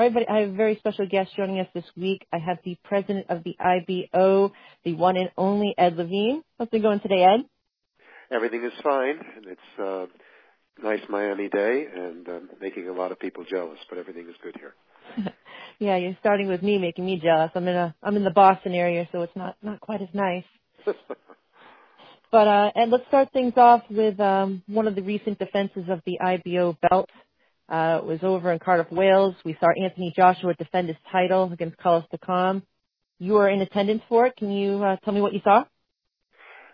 All right, but I have a very special guest joining us this week. I have the president of the IBO, the one and only Ed Levine. How's it going today, Ed? Everything is fine. It's a nice Miami day and uh, making a lot of people jealous, but everything is good here. yeah, you're starting with me, making me jealous. I'm in a I'm in the Boston area, so it's not not quite as nice. but uh, and let's start things off with um, one of the recent defenses of the IBO belt uh, was over in Cardiff, Wales. We saw Anthony Joshua defend his title against Carlos Takam. You were in attendance for it. Can you uh, tell me what you saw?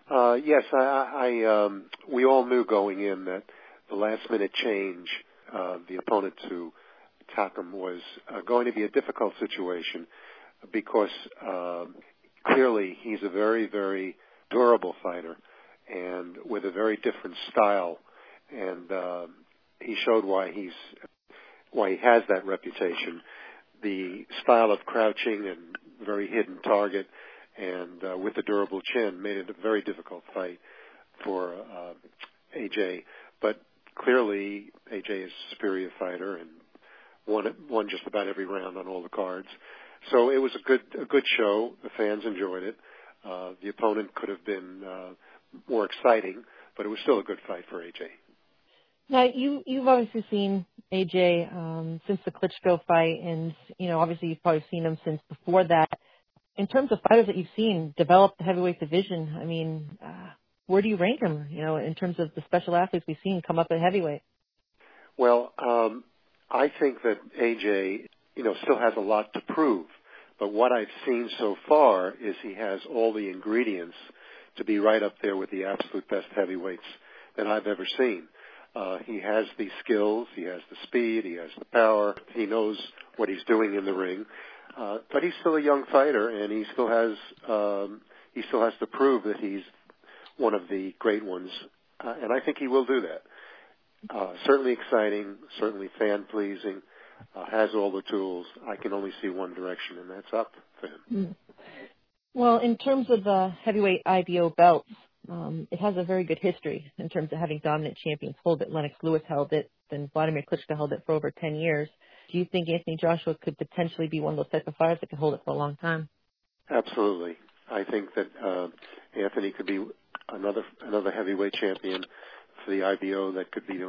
Uh, yes, I, I um, we all knew going in that the last minute change, uh, the opponent to Takam was uh, going to be a difficult situation because uh, clearly he's a very, very durable fighter and with a very different style. And uh, he showed why he's why he has that reputation. The style of crouching and very hidden target, and uh, with the durable chin, made it a very difficult fight for uh, AJ. But clearly, AJ is a superior fighter and won won just about every round on all the cards. So it was a good a good show. The fans enjoyed it. Uh, the opponent could have been uh, more exciting, but it was still a good fight for AJ. Now you you've obviously seen AJ um, since the Klitschko fight, and you know obviously you've probably seen him since before that. In terms of fighters that you've seen develop the heavyweight division, I mean, uh, where do you rank him? You know, in terms of the special athletes we've seen come up at heavyweight. Well, um, I think that AJ, you know, still has a lot to prove. But what I've seen so far is he has all the ingredients to be right up there with the absolute best heavyweights that I've ever seen. Uh, he has the skills, he has the speed, he has the power, he knows what he's doing in the ring. Uh, but he's still a young fighter, and he still has um, he still has to prove that he's one of the great ones, uh, and I think he will do that. Uh, certainly exciting, certainly fan pleasing, uh, has all the tools. I can only see one direction, and that's up for him. Mm. Well, in terms of the heavyweight IBO belts, um, it has a very good history in terms of having dominant champions hold it. Lennox Lewis held it, then Vladimir Klitschko held it for over 10 years. Do you think Anthony Joshua could potentially be one of those type of fighters that could hold it for a long time? Absolutely. I think that uh, Anthony could be another another heavyweight champion for the IBO. That could be.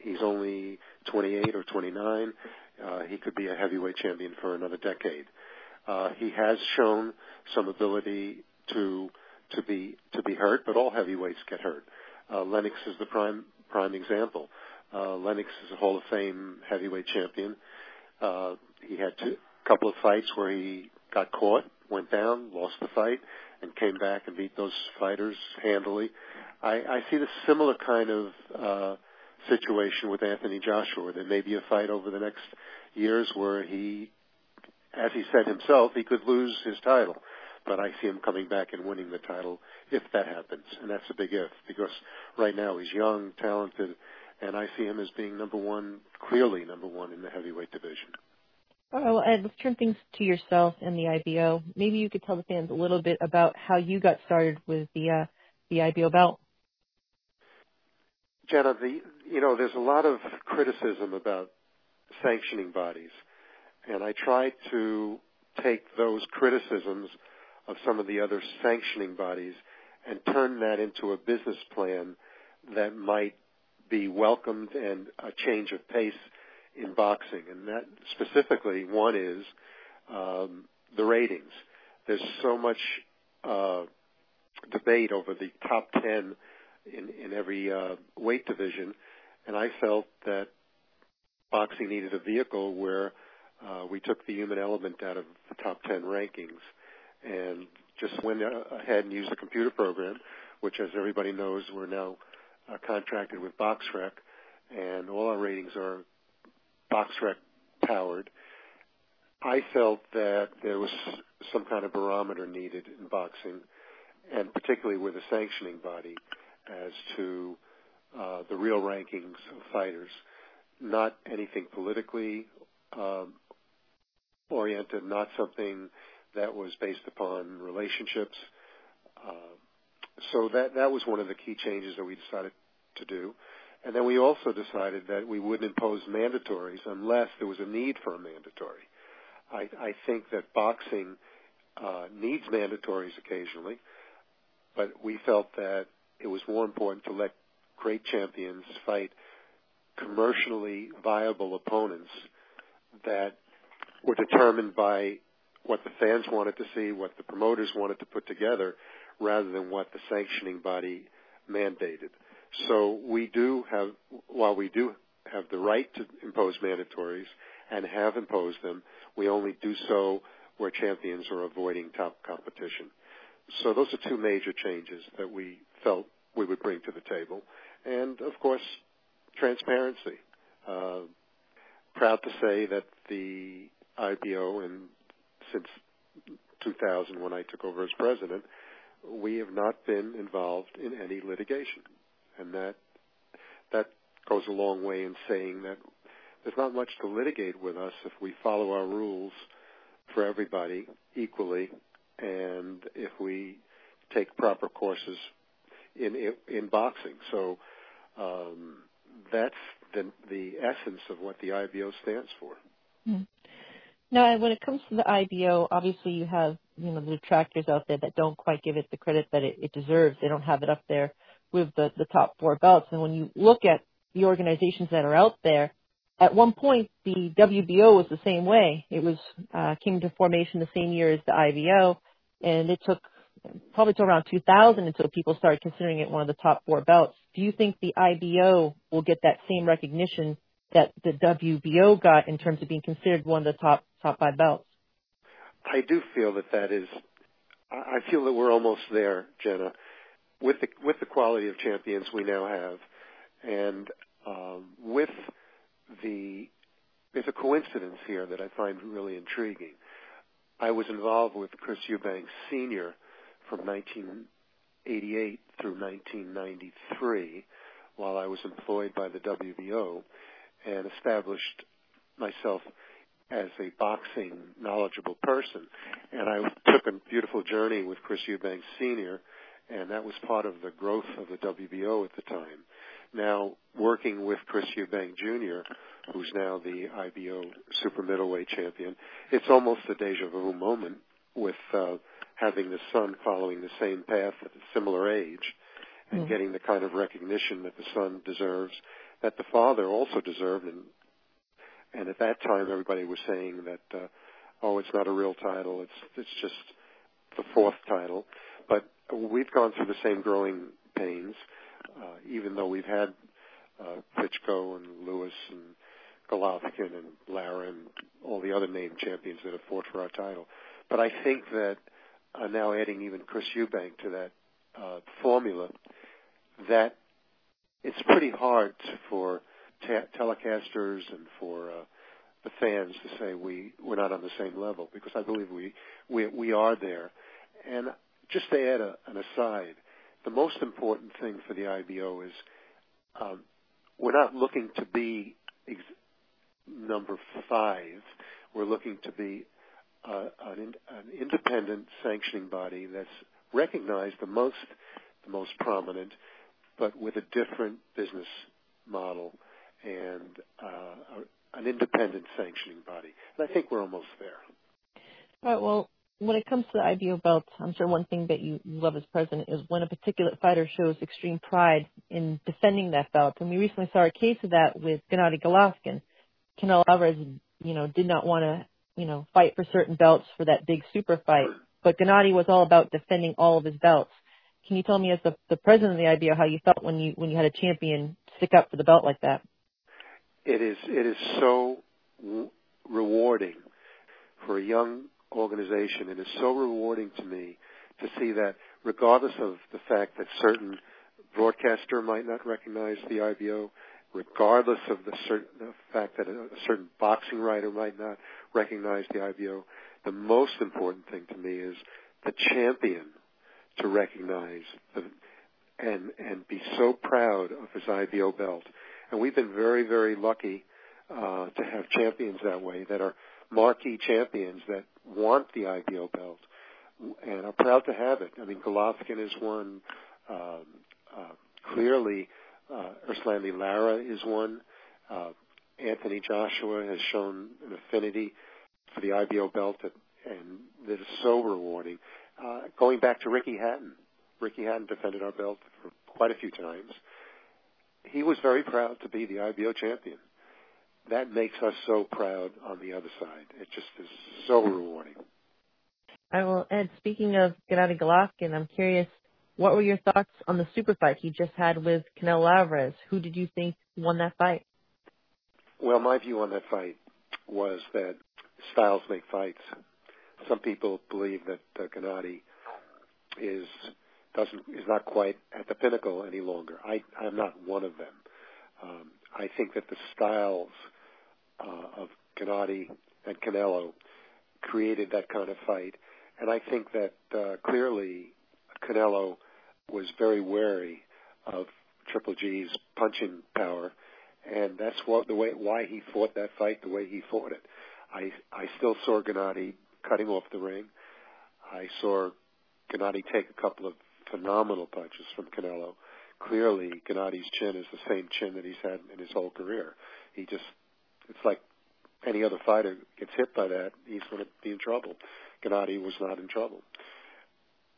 He's only 28 or 29. Uh, he could be a heavyweight champion for another decade. Uh, he has shown some ability to to be to be hurt, but all heavyweights get hurt. Uh, Lennox is the prime prime example. Uh, Lennox is a Hall of Fame heavyweight champion. Uh, he had a couple of fights where he got caught, went down, lost the fight, and came back and beat those fighters handily. I, I see the similar kind of uh, situation with Anthony Joshua. There may be a fight over the next years where he, as he said himself, he could lose his title but I see him coming back and winning the title if that happens, and that's a big if because right now he's young, talented, and I see him as being number one, clearly number one in the heavyweight division. All right, well, Ed, let's turn things to yourself and the IBO. Maybe you could tell the fans a little bit about how you got started with the uh, the IBO belt. Jenna, the you know, there's a lot of criticism about sanctioning bodies, and I try to take those criticisms of some of the other sanctioning bodies and turn that into a business plan that might be welcomed and a change of pace in boxing. And that specifically, one is um, the ratings. There's so much uh, debate over the top 10 in, in every uh, weight division, and I felt that boxing needed a vehicle where uh, we took the human element out of the top 10 rankings and just went ahead and used a computer program, which, as everybody knows, we're now uh, contracted with BoxRec, and all our ratings are BoxRec powered. I felt that there was some kind of barometer needed in boxing, and particularly with a sanctioning body, as to uh, the real rankings of fighters, not anything politically um, oriented, not something that was based upon relationships. Uh, so that that was one of the key changes that we decided to do. And then we also decided that we wouldn't impose mandatories unless there was a need for a mandatory. I, I think that boxing uh, needs mandatories occasionally, but we felt that it was more important to let great champions fight commercially viable opponents that were determined by what the fans wanted to see, what the promoters wanted to put together, rather than what the sanctioning body mandated. So we do have, while we do have the right to impose mandatories and have imposed them, we only do so where champions are avoiding top competition. So those are two major changes that we felt we would bring to the table. And of course, transparency. Uh, proud to say that the IBO, and since 2000 when I took over as president, we have not been involved in any litigation, and that that goes a long way in saying that there's not much to litigate with us if we follow our rules for everybody equally, and if we take proper courses in in boxing. So um, that's the the essence of what the IBO stands for. Mm-hmm. Now, when it comes to the IBO, obviously you have you know the detractors out there that don't quite give it the credit that it, it deserves. They don't have it up there with the the top four belts. And when you look at the organizations that are out there, at one point the WBO was the same way. It was uh, came to formation the same year as the IBO, and it took probably till around 2000 until people started considering it one of the top four belts. Do you think the IBO will get that same recognition that the WBO got in terms of being considered one of the top belts? I do feel that that is. I feel that we're almost there, Jenna, with the with the quality of champions we now have, and um, with the there's a coincidence here that I find really intriguing. I was involved with Chris Eubanks Sr. from 1988 through 1993 while I was employed by the WBO and established myself as a boxing knowledgeable person. And I took a beautiful journey with Chris Eubanks Sr., and that was part of the growth of the WBO at the time. Now, working with Chris Eubank Jr., who's now the IBO super middleweight champion, it's almost a deja vu moment with uh, having the son following the same path at a similar age and mm-hmm. getting the kind of recognition that the son deserves, that the father also deserved, and and at that time, everybody was saying that, uh, oh, it's not a real title. It's it's just the fourth title. But we've gone through the same growing pains, uh, even though we've had uh, Klitschko and Lewis and Golovkin and Lara and all the other named champions that have fought for our title. But I think that uh, now adding even Chris Eubank to that uh, formula, that it's pretty hard for telecasters and for uh, the fans to say we we're not on the same level because I believe we we we are there. And just to add an aside, the most important thing for the IBO is um, we're not looking to be number five. We're looking to be uh, an, in, an independent sanctioning body that's recognized the most the most prominent, but with a different business model and uh, an independent sanctioning body. And I think we're almost there. All right. Well, when it comes to the IBO belt, I'm sure one thing that you love as president is when a particular fighter shows extreme pride in defending that belt. And we recently saw a case of that with Gennady Golovkin. Canelo Alvarez, you know, did not want to, you know, fight for certain belts for that big super fight. But Gennady was all about defending all of his belts. Can you tell me, as the, the president of the IBO, how you felt when you when you had a champion stick up for the belt like that? It is it is so rewarding for a young organization. It is so rewarding to me to see that, regardless of the fact that certain broadcaster might not recognize the IBO, regardless of the, the fact that a certain boxing writer might not recognize the IBO, the most important thing to me is the champion to recognize the, and and be so proud of his IBO belt and we've been very, very lucky uh, to have champions that way that are marquee champions that want the IBO belt and are proud to have it. I mean, Golovkin is one. Um, uh, clearly, Uh, Erslandy Lara is one. Uh, Anthony Joshua has shown an affinity for the IBO belt and that is so rewarding. Uh, going back to Ricky Hatton, Ricky Hatton defended our belt for quite a few times. He was very proud to be the IBO champion. That makes us so proud on the other side. It just is so rewarding. I will, Ed, speaking of Gennady Golovkin, I'm curious, what were your thoughts on the super fight he just had with Canelo Alvarez? Who did you think won that fight? Well, my view on that fight was that styles make fights. Some people believe that uh, Gennady is doesn't is not quite at the pinnacle any longer. I I'm not one of them. Um, I think that the styles uh, of Gennady and Canelo created that kind of fight, and I think that uh, clearly Canelo was very wary of Triple G's punching power, and that's what the way why he fought that fight the way he fought it. I I still saw Gennady cutting off the ring. I saw Gennady take a couple of phenomenal punches from Canelo. Clearly, Gennady's chin is the same chin that he's had in his whole career. He just, it's like any other fighter gets hit by that, he's going to be in trouble. Gennady was not in trouble.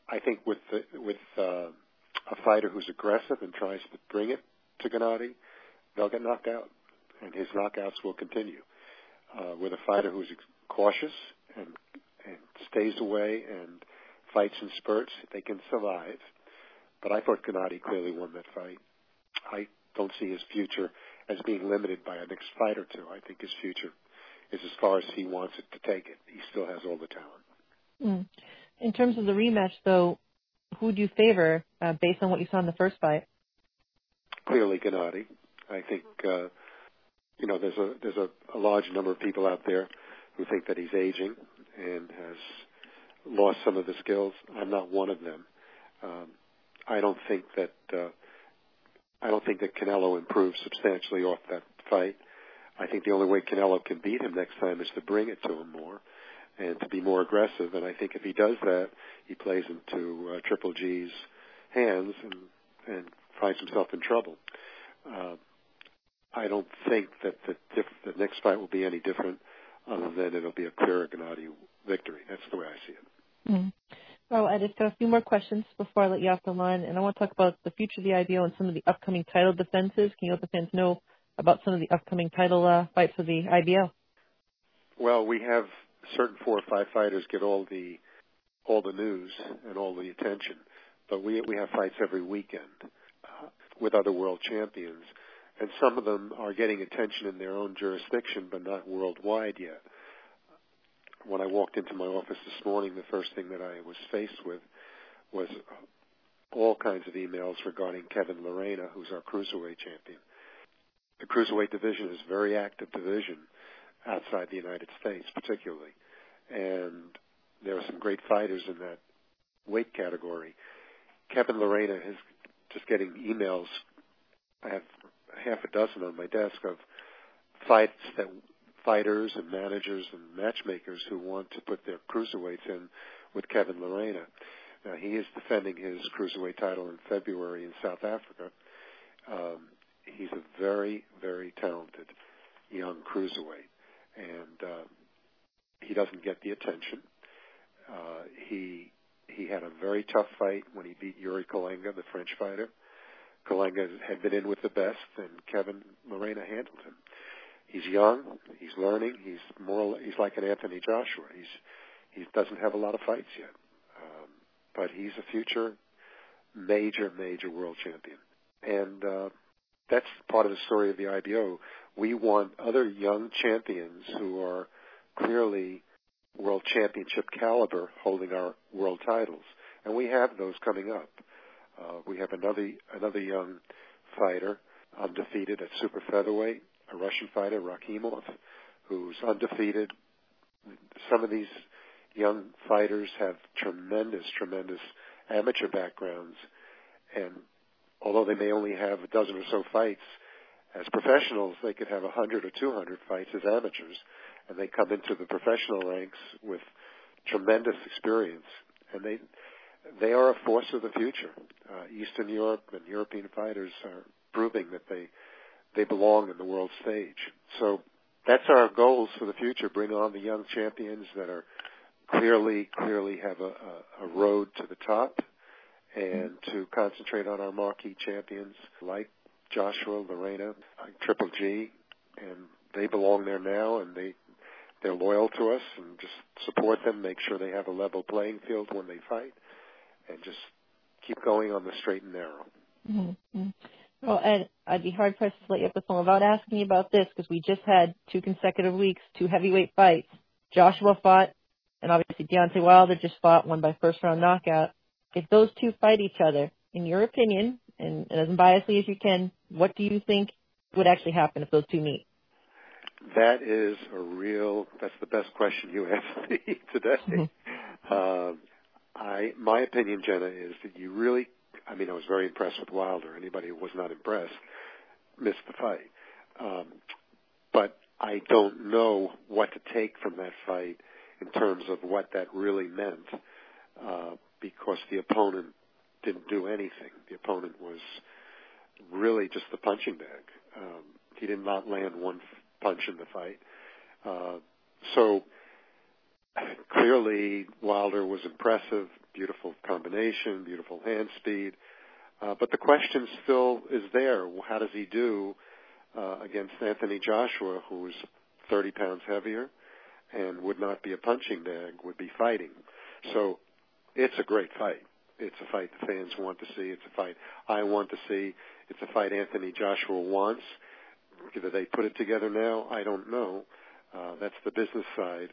I think with the, with uh, a fighter who's aggressive and tries to bring it to Gennady, they'll get knocked out, and his knockouts will continue. Uh, with a fighter who's cautious and and stays away and fights in spurts, they can survive. But I thought Gennady clearly won that fight. I don't see his future as being limited by a next fight or two. I think his future is as far as he wants it to take it. He still has all the talent. Mm. In terms of the rematch, though, who do you favor uh, based on what you saw in the first fight? Clearly, Gennady. I think uh, you know there's a there's a, a large number of people out there who think that he's aging and has lost some of the skills. I'm not one of them. Um, I don't think that uh, I don't think that Canelo improves substantially off that fight. I think the only way Canelo can beat him next time is to bring it to him more and to be more aggressive. And I think if he does that, he plays into uh, Triple G's hands and and finds himself in trouble. Uh, I don't think that the, diff- the next fight will be any different, other than it'll be a clear Gennady victory. That's the way I see it. Mm-hmm. Well, I just got a few more questions before I let you off the line, and I want to talk about the future of the IBO and some of the upcoming title defenses. Can you let the fans know about some of the upcoming title uh, fights for the IBO? Well, we have certain four or five fighters get all the all the news and all the attention, but we we have fights every weekend uh, with other world champions, and some of them are getting attention in their own jurisdiction, but not worldwide yet when I walked into my office this morning, the first thing that I was faced with was all kinds of emails regarding Kevin Lerena, who's our cruiserweight champion. The cruiserweight division is a very active division outside the United States, particularly, and there are some great fighters in that weight category. Kevin Lerena is just getting emails. I have half a dozen on my desk of fights that fighters and managers and matchmakers who want to put their cruiserweights in with Kevin Lerena. Now, he is defending his cruiserweight title in February in South Africa. Um, he's a very, very talented young cruiserweight, and uh, he doesn't get the attention. Uh, he he had a very tough fight when he beat Youri Kalenga, the French fighter. Kalenga had been in with the best, and Kevin Lerena handled him he's young, he's learning, he's more he's like an Anthony Joshua. He's he doesn't have a lot of fights yet, um, but he's a future major major world champion, and uh, that's part of the story of the IBO. We want other young champions who are clearly world championship caliber holding our world titles, and we have those coming up. Uh, we have another another young fighter undefeated at super featherweight a Russian fighter, Rakhimov, who's undefeated. Some of these young fighters have tremendous, tremendous amateur backgrounds, and although they may only have a dozen or so fights, as professionals, they could have a 100 or 200 fights as amateurs, and they come into the professional ranks with tremendous experience, and they they are a force of the future. Uh, Eastern Europe and European fighters are proving that they they belong in the world stage. So that's our goals for the future. Bring on the young champions that are clearly clearly have a, a, a road to the top, and to concentrate on our marquee champions like Joshua, Lerena, Triple G, and they belong there now, and they they're loyal to us, and just support them, make sure they have a level playing field when they fight, and just keep going on the straight and narrow. Mm-hmm. Well, Ed, I'd be hard pressed to let you up the phone without asking you about this because we just had two consecutive weeks, two heavyweight fights. Joshua fought, and obviously Deontay Wilder just fought, won by first round knockout. If those two fight each other, in your opinion, and, and as unbiasedly as you can, what do you think would actually happen if those two meet? That is a real. That's the best question you asked me today. Mm-hmm. Um, I, my opinion, Jenna, is that you really. I mean, I was very impressed with Wilder. Anybody who was not impressed missed the fight. Um, but I don't know what to take from that fight in terms of what that really meant, uh, because the opponent didn't do anything. The opponent was really just the punching bag. Um, he did not land one punch in the fight. Uh, so clearly Wilder was impressive, beautiful combination, beautiful hand speed. Uh, but the question still is there. How does he do uh, against Anthony Joshua, who's 30 pounds heavier and would not be a punching bag, would be fighting? So it's a great fight. It's a fight the fans want to see. It's a fight I want to see. It's a fight Anthony Joshua wants. Whether they put it together now, I don't know. Uh, that's the business side.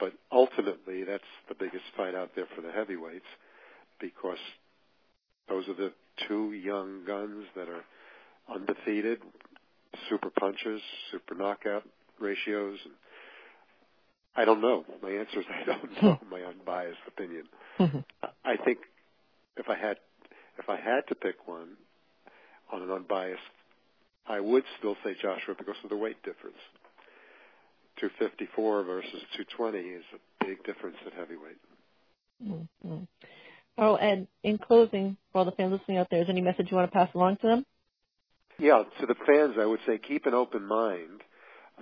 But ultimately, that's the biggest fight out there for the heavyweights because those are the two young guns that are undefeated, super punchers, super knockout ratios. And I don't know. My answer is I don't know. my unbiased opinion. Mm-hmm. I think if I had if I had to pick one on an unbiased I would still say Joshua because of the weight difference. 254 versus 220 is a big difference at heavyweight. Mm-hmm. Oh, and in closing, for all the fans listening out there, is there any message you want to pass along to them? Yeah, to the fans, I would say keep an open mind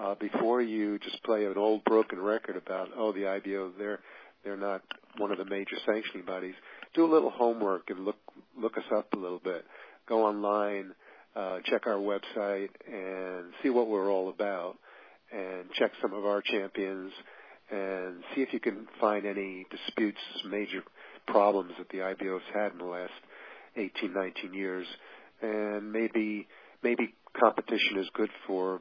uh, before you just play an old broken record about oh the IBO they're they're not one of the major sanctioning bodies. Do a little homework and look look us up a little bit. Go online uh, check our website and see what we're all about and check some of our champions and see if you can find any disputes, major problems that the IBO's had in the last 18, 19 years. And maybe, maybe competition is good for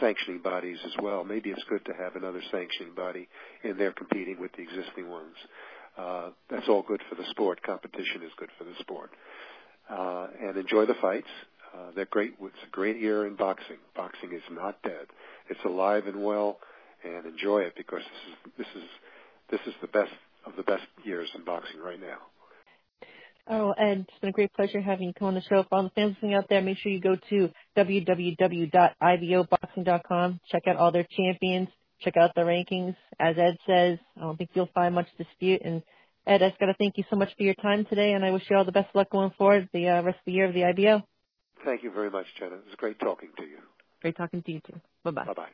sanctioning bodies as well. Maybe it's good to have another sanctioning body in there competing with the existing ones. Uh, that's all good for the sport. Competition is good for the sport. Uh, and enjoy the fights. Uh, they're great. It's a great year in boxing. Boxing is not dead. It's alive and well, and enjoy it because this is this is this is the best of the best years in boxing right now. Oh, and it's been a great pleasure having you come on the show. For all the fans listening out there, make sure you go to www.iboboxing.com. Check out all their champions. Check out the rankings. As Ed says, I don't think you'll find much dispute. And Ed, I just got to thank you so much for your time today, and I wish you all the best luck going forward the uh, rest of the year of the IBO. Thank you very much, Jenna. It was great talking to you. Great talking to you too. Bye bye. Bye bye.